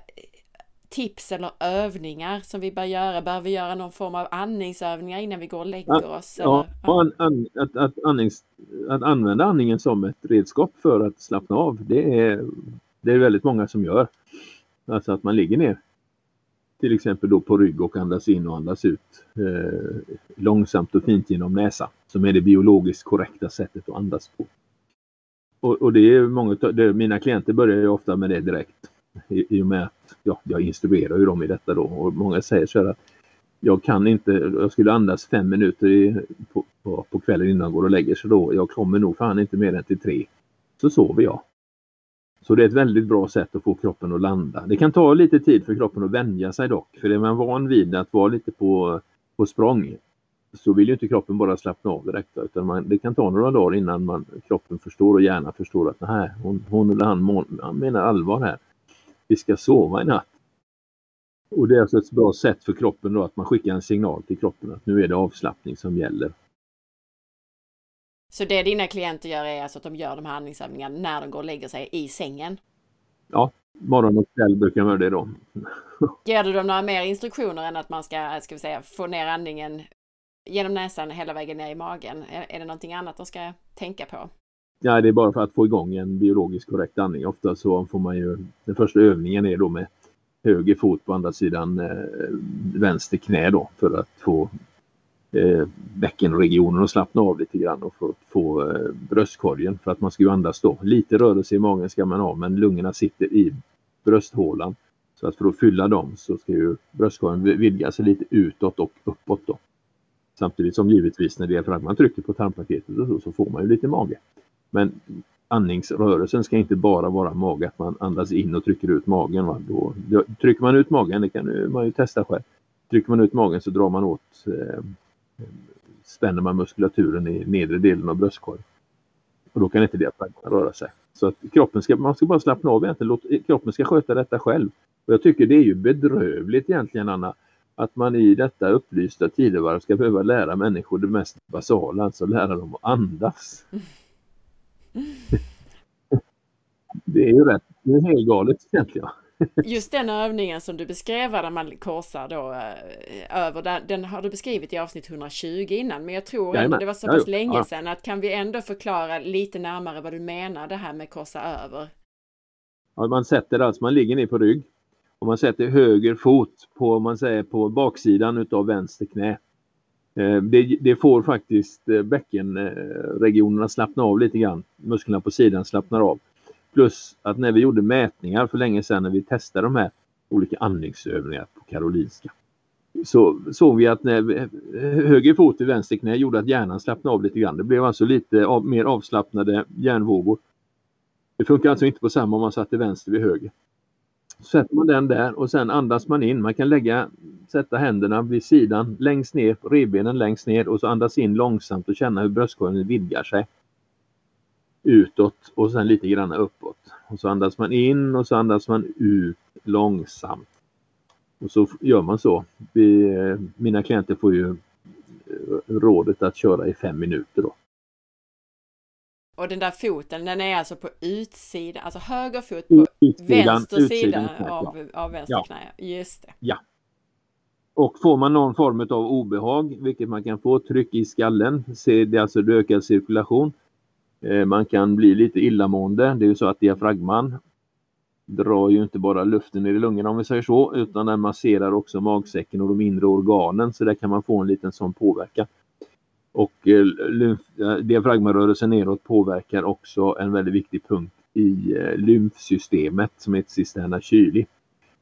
tips eller övningar som vi bör göra? Bör vi göra någon form av andningsövningar innan vi går och lägger oss? Ja, an, an, att, att, andnings, att använda andningen som ett redskap för att slappna av, det är, det är väldigt många som gör. Alltså att man ligger ner. Till exempel då på rygg och andas in och andas ut eh, långsamt och fint genom näsa som är det biologiskt korrekta sättet att andas på. Och, och det är många, det, mina klienter börjar ju ofta med det direkt i, i och med att ja, jag instruerar ju dem i detta då och många säger så här att jag kan inte, jag skulle andas fem minuter i, på, på, på, kvällen innan jag går och lägger sig då. Jag kommer nog fan inte mer än till tre. Så sover jag. Så det är ett väldigt bra sätt att få kroppen att landa. Det kan ta lite tid för kroppen att vänja sig dock. För är man van vid att vara lite på, på språng så vill ju inte kroppen bara slappna av direkt. Utan man, det kan ta några dagar innan man, kroppen förstår och hjärnan förstår att nej, hon, hon eller han, han menar allvar här vi ska sova i natt. Och det är alltså ett bra sätt för kroppen då att man skickar en signal till kroppen att nu är det avslappning som gäller. Så det dina klienter gör är alltså att de gör de här andningsövningarna när de går och lägger sig i sängen? Ja, morgon och kväll brukar man göra det då. Ger du dem några mer instruktioner än att man ska, ska vi säga, få ner andningen genom näsan hela vägen ner i magen? Är, är det någonting annat de ska tänka på? Ja, det är bara för att få igång en biologiskt korrekt andning. Ofta så får man ju, den första övningen är då med höger fot på andra sidan eh, vänster knä då för att få eh, bäckenregionen att slappna av lite grann och för att få eh, bröstkorgen för att man ska ju andas då. Lite rörelse i magen ska man ha men lungorna sitter i brösthålan. Så att för att fylla dem så ska ju bröstkorgen vidga sig lite utåt och uppåt då. Samtidigt som givetvis när det är för att man trycker på tarmpaketet och så, så får man ju lite mage. Men andningsrörelsen ska inte bara vara mage, att man andas in och trycker ut magen. Va? Då, då, trycker man ut magen, det kan man ju testa själv. Trycker man ut magen så drar man åt, eh, spänner man muskulaturen i nedre delen av bröstkorgen. Och då kan inte diafragman röra sig. Så att kroppen ska, man ska bara slappna av egentligen. Låt, eh, kroppen ska sköta detta själv. Och jag tycker det är ju bedrövligt egentligen Anna, att man i detta upplysta tidevarv ska behöva lära människor det mest basala, alltså lära dem att andas. det är ju rätt, det är helt galet egentligen. Just den övningen som du beskrev där man korsar då eh, över, den, den, har du beskrivit i avsnitt 120 innan, men jag tror ändå det var så pass länge ja. sedan att kan vi ändå förklara lite närmare vad du menar det här med korsa över? Ja, man sätter alltså, man ligger ner på rygg och man sätter höger fot på, man säger, på baksidan utav vänster knä. Eh, det, det, får faktiskt eh, bäckenregionerna slappna av lite grann. Musklerna på sidan slappnar av. Plus att när vi gjorde mätningar för länge sedan när vi testade de här olika andningsövningar på Karolinska så såg vi att när eh, höger fot i vänster knä gjorde att hjärnan slappnade av lite grann. Det blev alltså lite av, mer avslappnade hjärnvågor. Det funkar alltså inte på samma om man satte vänster vid höger. Sätter man den där och sen andas man in. Man kan lägga, sätta händerna vid sidan längst ner, revbenen längst ner och så andas in långsamt och känna hur bröstkorgen vidgar sig. Utåt och sen lite grann uppåt. Och så andas man in och så andas man ut långsamt. Och så gör man så. Vi, eh, mina klienter får ju eh, rådet att köra i fem minuter då. Och den där foten, den är alltså på utsidan, alltså höger fot på utsidan, vänster utsidan, sida av, av vänster ja. knä. Just det. Ja. Och får man någon form av obehag, vilket man kan få, tryck i skallen, det är alltså ökad cirkulation. Eh, man kan bli lite illamående. Det är ju så att diafragman drar ju inte bara luften ner i lungorna om vi säger så, utan den masserar också magsäcken och de inre organen. Så där kan man få en liten sån påverkan. Och eh, eh, diafragmarörelsen neråt påverkar också en väldigt viktig punkt i eh, lymfsystemet som heter cisterna kyli.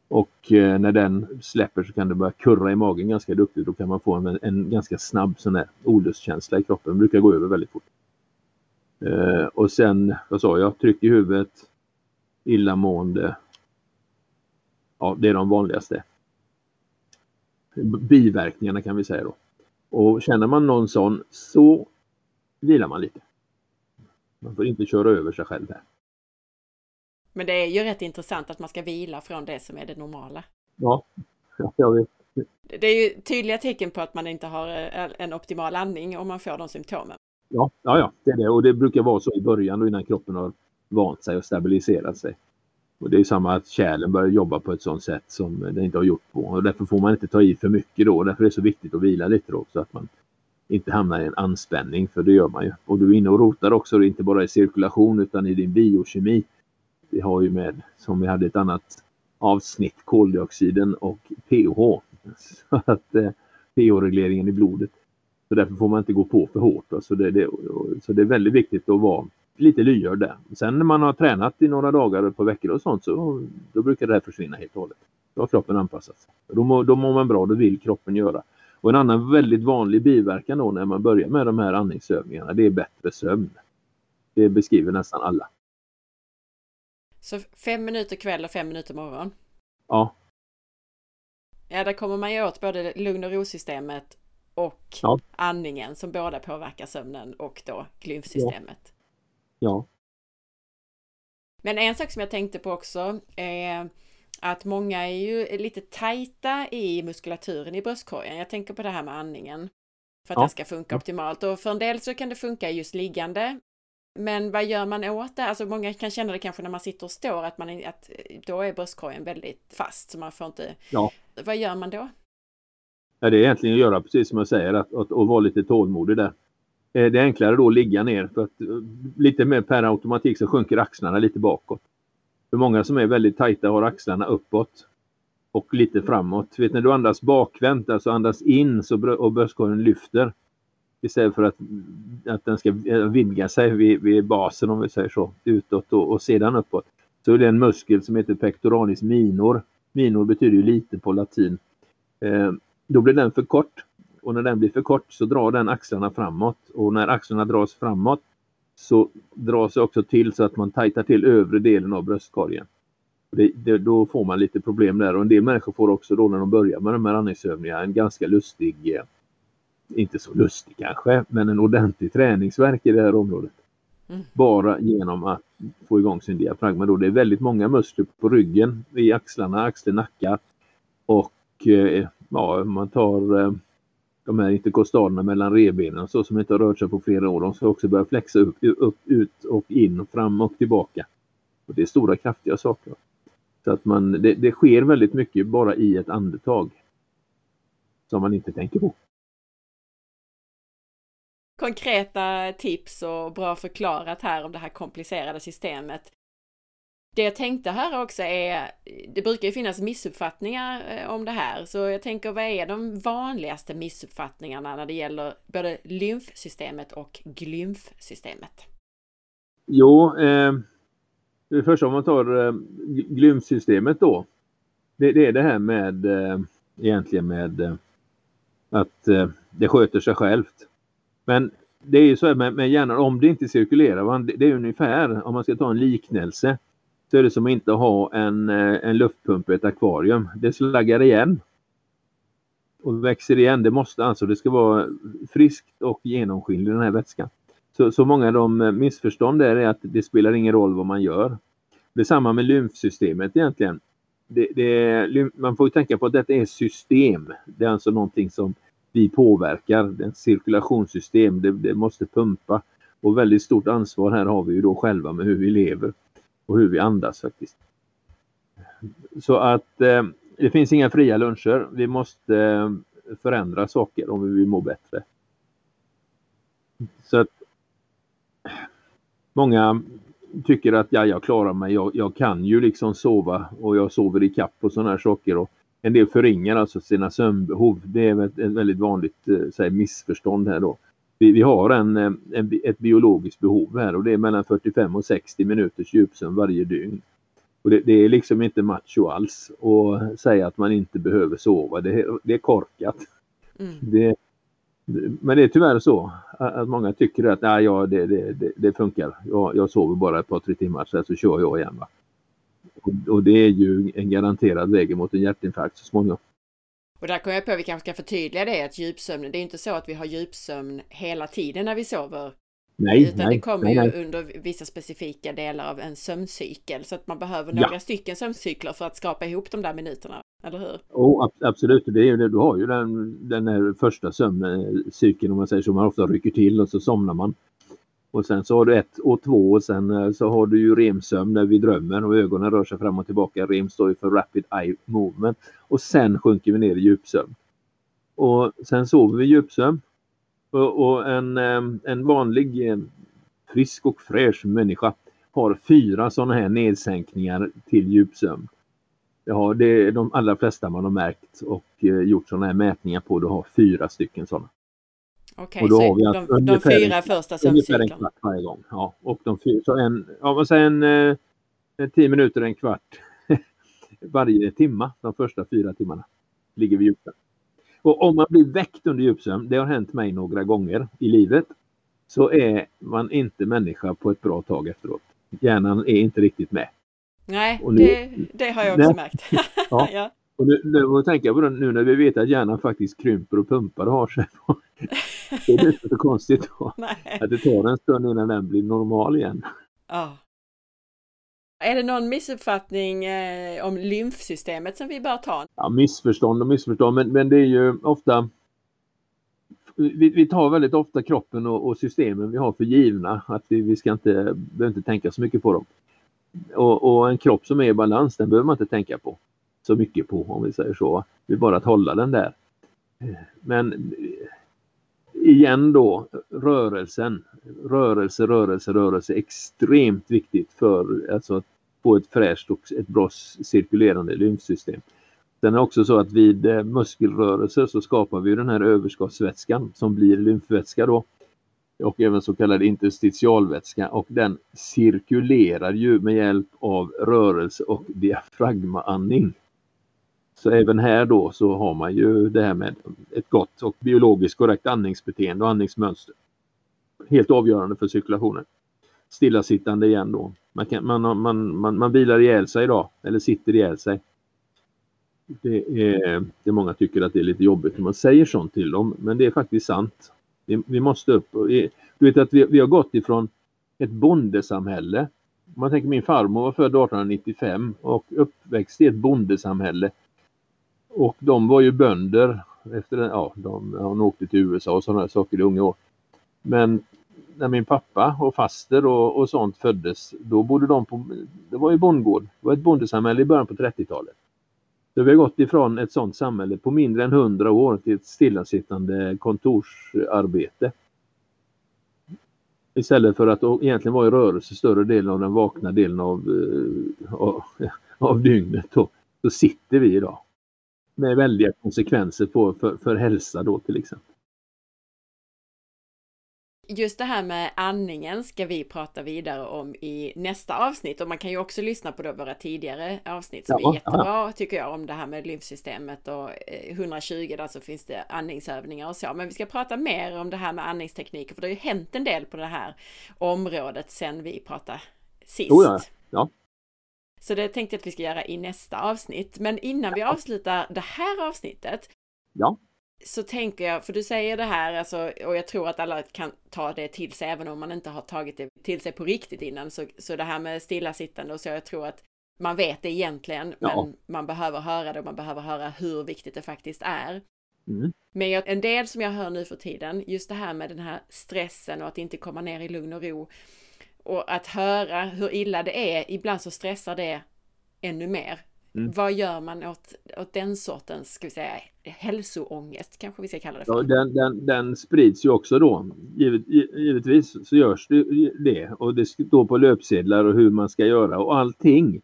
Och eh, när den släpper så kan det börja kurra i magen ganska duktigt. Då kan man få en, en ganska snabb sån här olustkänsla i kroppen. Den brukar gå över väldigt fort. Eh, och sen, vad sa jag, tryck i huvudet, illamående. Ja, det är de vanligaste biverkningarna kan vi säga då. Och känner man någon sån så vilar man lite. Man får inte köra över sig själv här. Men det är ju rätt intressant att man ska vila från det som är det normala. Ja, jag vet. Det är ju tydliga tecken på att man inte har eh, en optimal andning om man får de symptomen. Ja, ja, ja, det är det. Och det brukar vara så i början då innan kroppen har vant sig och stabiliserat sig. Och det är samma att kärlen börjar jobba på ett sådant sätt som den inte har gjort på. Och därför får man inte ta i för mycket då. Därför är det så viktigt att vila lite då så att man inte hamnar i en anspänning. För det gör man ju. Och du är inne och rotar också, inte bara i cirkulation utan i din biokemi. Vi har ju med, som vi hade ett annat avsnitt, koldioxiden och pH. Så att eh, pH-regleringen i blodet. Så därför får man inte gå på för hårt. Då. Så, det, det, så det är väldigt viktigt att vara lite lyhörd där. Sen när man har tränat i några dagar och på veckor och sånt så då brukar det här försvinna helt och hållet. Då har kroppen anpassat sig. Då mår, då mår man bra, det vill kroppen göra. Och en annan väldigt vanlig biverkan då när man börjar med de här andningsövningarna det är bättre sömn. Det beskriver nästan alla. Så fem minuter kväll och fem minuter morgon? Ja. Ja, där kommer man ju åt både lugn och ro-systemet och ja. andningen som båda påverkar sömnen och då glymfsystemet. Ja. Men en sak som jag tänkte på också är att många är ju lite tajta i muskulaturen i bröstkorgen. Jag tänker på det här med andningen. För att ja. det ska funka optimalt. Och för en del så kan det funka just liggande. Men vad gör man åt det? Alltså många kan känna det kanske när man sitter och står att, man, att då är bröstkorgen väldigt fast så man får inte... Ja. Vad gör man då? Ja, det är egentligen att göra precis som jag säger, att, att, att vara lite tålmodig där. Eh, det är enklare då att ligga ner för att eh, lite mer per automatik så sjunker axlarna lite bakåt. För många som är väldigt tajta har axlarna uppåt och lite framåt. Vet när du andas bakvänt, alltså andas in så och bröstkorgen lyfter istället för att, att den ska eh, vidga sig vid, vid basen om vi säger så, utåt och, och sedan uppåt. Så är det en muskel som heter pectoralis minor. Minor betyder ju lite på latin. Eh, då blir den för kort och när den blir för kort så drar den axlarna framåt och när axlarna dras framåt så dras det också till så att man tajtar till övre delen av bröstkorgen. Det, det, då får man lite problem där och en del människor får också då när de börjar med de här andningsövningarna en ganska lustig, eh, inte så lustig kanske, men en ordentlig träningsverk i det här området. Mm. Bara genom att få igång sin diafragma. Då. Det är väldigt många muskler på ryggen, i axlarna, axel, nacka och eh, ja, man tar eh, de här interkostalerna mellan revbenen så som inte har rört sig på flera år. De ska också börja flexa upp, upp ut och in, fram och tillbaka. Och det är stora kraftiga saker. Så att man, det, det sker väldigt mycket bara i ett andetag. Som man inte tänker på. Konkreta tips och bra förklarat här om det här komplicerade systemet. Det jag tänkte höra också är, det brukar ju finnas missuppfattningar eh, om det här, så jag tänker vad är de vanligaste missuppfattningarna när det gäller både lymfsystemet och glymfsystemet? Jo, eh, det första om man tar eh, glymfsystemet då, det, det, är det här med eh, egentligen med eh, att eh, det sköter sig självt. Men det är ju så här med, med hjärnan, om det inte cirkulerar, det är ungefär, om man ska ta en liknelse, så är det som att inte ha en, eh, en luftpump i ett akvarium. Det slaggar igen. Och växer igen. Det måste alltså, det ska vara friskt och genomskinlig den här vätskan. Så, så många av de eh, missförstånd där är att det spelar ingen roll vad man gör. Det är samma med lymfsystemet egentligen. Det, det, man får tänka på att detta är system. Det är alltså någonting som vi påverkar. Det är ett cirkulationssystem. Det, det måste pumpa. Och väldigt stort ansvar här har vi ju då själva med hur vi lever och hur vi andas faktiskt. Så att eh, det finns inga fria luncher. Vi måste eh, förändra saker om vi vill må bättre. Så att många tycker att ja, jag klarar mig, jag, jag kan ju liksom sova och jag sover i kapp och sådana här saker. Och en del förringar alltså sina sömnbehov. Det är ett, ett väldigt vanligt eh, missförstånd här då. Vi, vi har en, eh, en, ett biologiskt behov här och det är mellan 45 och 60 minuters djupsömn varje dygn. Och det, det, är liksom inte macho alls att säga att man inte behöver sova. Det, det är korkat. Mm. Det, men det är tyvärr så att många tycker att nej, ja, det, det, det funkar. Jag, jag sover bara ett par tre timmar sen så kör jag igen. Va? Och, och, det är ju en garanterad väg mot en hjärtinfarkt så småningom. Och där kommer jag på att vi kanske ska förtydliga det att djupsömn, det är inte så att vi har djupsömn hela tiden när vi sover. Nej, Utan nej, det kommer nej, ju nej. under vissa specifika delar av en sömncykel så att man behöver några Ja. stycken sömncykler för att skapa ihop de där minuterna, eller hur? Oh, ab- absolut, det är ju det. Du har ju den, den första sömncykeln om man säger så. Man ofta rycker till och så somnar man. Och sen så har du ett och två och sen eh, så har du ju REM-sömn när vi drömmer och ögonen rör sig fram och tillbaka. REM står ju för Rapid Eye Movement. Och sen sjunker vi ner i djupsömn. Och sen sover vi djupsömn. Och, och en, eh, en vanlig eh, frisk och fräsch människa har fyra sådana här nedsänkningar till djupsömn. Ja, det är de allra flesta man har märkt och gjort sådana här mätningar på. Du har fyra stycken sådana. Okej, då så har vi de, alltså de ungefär- fyra första Ungefär en sömncyklerna. kvart varje gång. Ja, och de fyra, så en, ja, vad säger en, eh, en tio minuter, en kvart varje timma. De första fyra timmarna ligger vi djupsömn. Och om man blir väckt under djupsömn, det har hänt mig några gånger i livet, så är man inte människa på ett bra tag efteråt. Hjärnan är inte riktigt med. Nej, nu- det, det har jag också Nej. märkt. Ja. Och nu, nu jag tänka på det nu när vi vet att hjärnan faktiskt krymper och pumpar och har sig. det är inte så konstigt då. Nej. Att det tar en stund innan den blir normal igen. Ja. Är det någon missuppfattning eh, om lymfsystemet som vi bör ta? Ja, missförstånd och missförstånd, men, men det är ju ofta vi, vi tar väldigt ofta kroppen och, och systemen vi har för givna. Att vi, vi ska inte, behöver inte tänka så mycket på dem. Och, och en kropp som är i balans, den behöver man inte tänka på så mycket på om vi säger så. Det är bara att hålla den där. Men igen då, rörelsen. Rörelse, rörelse, rörelse. Extremt viktigt för alltså, att få ett fräscht och ett bra cirkulerande lymfsystem. Sen är det också så att vid eh, muskelrörelser så skapar vi den här överskottsvätskan som blir lymfvätska då. Och även så kallad interstitialvätska och den cirkulerar ju med hjälp av rörelse och diafragmaandning. Så även här då så har man ju det här med ett gott och biologiskt korrekt andningsbeteende och andningsmönster. Helt avgörande för cirkulationen. Stillasittande igen då. Man, kan, man, man, man, man vilar ihjäl sig idag eller sitter ihjäl sig. Det är, det många tycker att det är lite jobbigt när man säger sånt till dem men det är faktiskt sant. Vi, vi måste upp. Du vet att vi, vi har gått ifrån ett bondesamhälle. Om Man tänker min farmor var född 1895 och uppväxt i ett bondesamhälle. Och de var ju bönder efter den, ja, de, hon åkte till USA och sådana saker i unga år. Men när min pappa och faster och, och sånt föddes, då bodde de på, det var ju bondgård, det var ett bondesamhälle i början på 30-talet. Så vi har gått ifrån ett sådant samhälle på mindre än 100 år till ett stillasittande kontorsarbete. Istället för att egentligen vara i rörelse större delen av den vakna delen av, eh, av, av dygnet. Då, så sitter vi idag. Med väldiga konsekvenser på, för, för hälsa då till exempel. Just det här med andningen ska vi prata vidare om i nästa avsnitt och man kan ju också lyssna på då våra tidigare avsnitt som Ja, är jättebra tycker jag om det här med lymfsystemet och eh, 120 där så finns det andningsövningar och så. Men vi ska prata mer om det här med andningstekniker för det har ju hänt en del på det här området sen vi pratade sist. Oh ja, ja. Så det tänkte jag att vi ska göra i nästa avsnitt. Men innan vi avslutar det här avsnittet Ja. så tänker jag, för du säger det här, alltså, och jag tror att alla kan ta det till sig även om man inte har tagit det till sig på riktigt innan. Så, så det här med stillasittande och så, jag tror att man vet det egentligen, Ja. men man behöver höra det och man behöver höra hur viktigt det faktiskt är. Mm. Men en del som jag hör nu för tiden, just det här med den här stressen och att inte komma ner i lugn och ro. Och att höra hur illa det är, ibland så stressar det ännu mer. Mm. Vad gör man åt, åt den sortens, ska vi säga, hälsoångest kanske vi ska kalla det för? Ja, den, den, den sprids ju också då. Givet, givetvis så görs det, det och det står på löpsedlar och hur man ska göra och allting.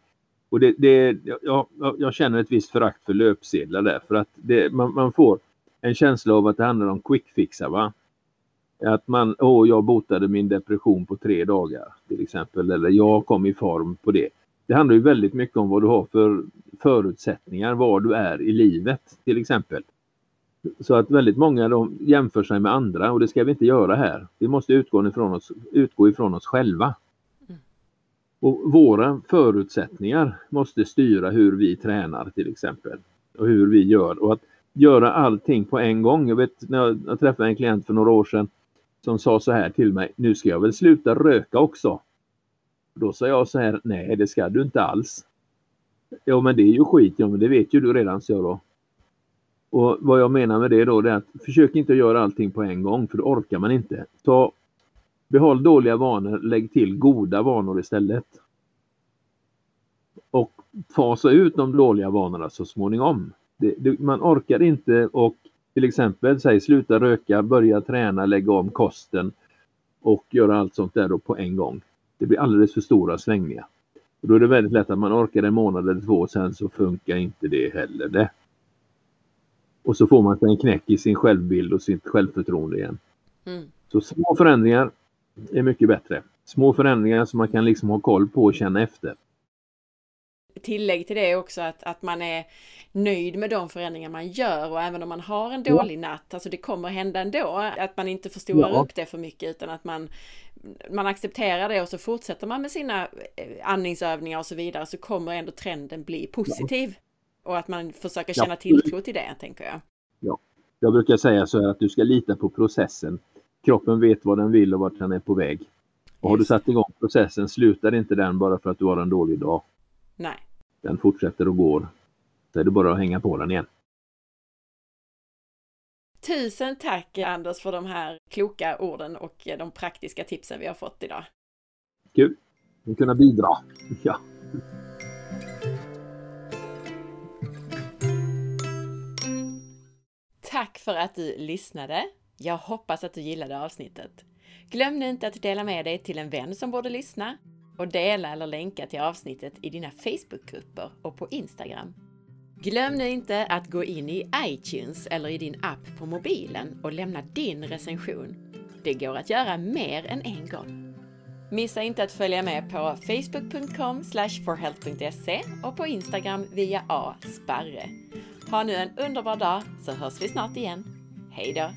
Och det, det, ja, jag känner ett visst förakt för löpsedlar där för att det, man, man, får en känsla av att det handlar om quick fixar va. Att man, åh jag botade min depression på tre dagar till exempel eller jag kom i form på det. Det handlar ju väldigt mycket om vad du har för förutsättningar, var du är i livet till exempel. Så att väldigt många de jämför sig med andra och det ska vi inte göra här. Vi måste utgå ifrån oss, utgå ifrån oss själva. Mm. Och Våra förutsättningar måste styra hur vi tränar till exempel. Och hur vi gör. Och att göra allting på en gång. Jag vet när jag träffade en klient för några år sedan som sa så här till mig. Nu ska jag väl sluta röka också. Då sa jag så här, nej det ska du inte alls. Ja men det är ju skit, ja men det vet ju du redan, så jag då. Och vad jag menar med det då det är att försök inte göra allting på en gång för då orkar man inte. Ta, behåll dåliga vanor, lägg till goda vanor istället. Och fasa ut de dåliga vanorna så småningom. Det, det, man orkar inte och till exempel säg sluta röka, börja träna, lägga om kosten och göra allt sånt där på en gång. Det blir alldeles för stora svängningar. Och då är det väldigt lätt att man orkar en månad eller två och sen så funkar inte det heller. Det. Och så får man en knäck i sin självbild och sitt självförtroende igen. Mm. Så små förändringar är mycket bättre. Små förändringar som man kan liksom ha koll på och känna efter tillägg till det också att, att man är nöjd med de förändringar man gör och även om man har en dålig ja. natt, alltså det kommer hända ändå, att man inte förstorar ja. upp det för mycket utan att man, man accepterar det och så fortsätter man med sina eh, andningsövningar och så vidare så kommer ändå trenden bli positiv. Ja. Och att man försöker känna tilltro till det, tänker jag. Ja, jag brukar säga så här att du ska lita på processen. Kroppen vet vad den vill och vart den är på väg. Och har du satt igång processen slutar inte den bara för att du har en dålig dag. Nej. Den fortsätter och går. Så är det bara att hänga på den igen. Tusen tack Anders för de här kloka orden och de praktiska tipsen vi har fått idag. Kul att kunna bidra. Ja. Tack för att du lyssnade. Jag hoppas att du gillade avsnittet. Glöm nu inte att dela med dig till en vän som borde lyssna och dela eller länka till avsnittet i dina Facebookgrupper och på Instagram. Glöm nu inte att gå in i iTunes eller i din app på mobilen och lämna din recension. Det går att göra mer än en gång. Missa inte att följa med på facebook.com forhealth.se och på Instagram via asparre. Ha nu en underbar dag så hörs vi snart igen. Hejdå!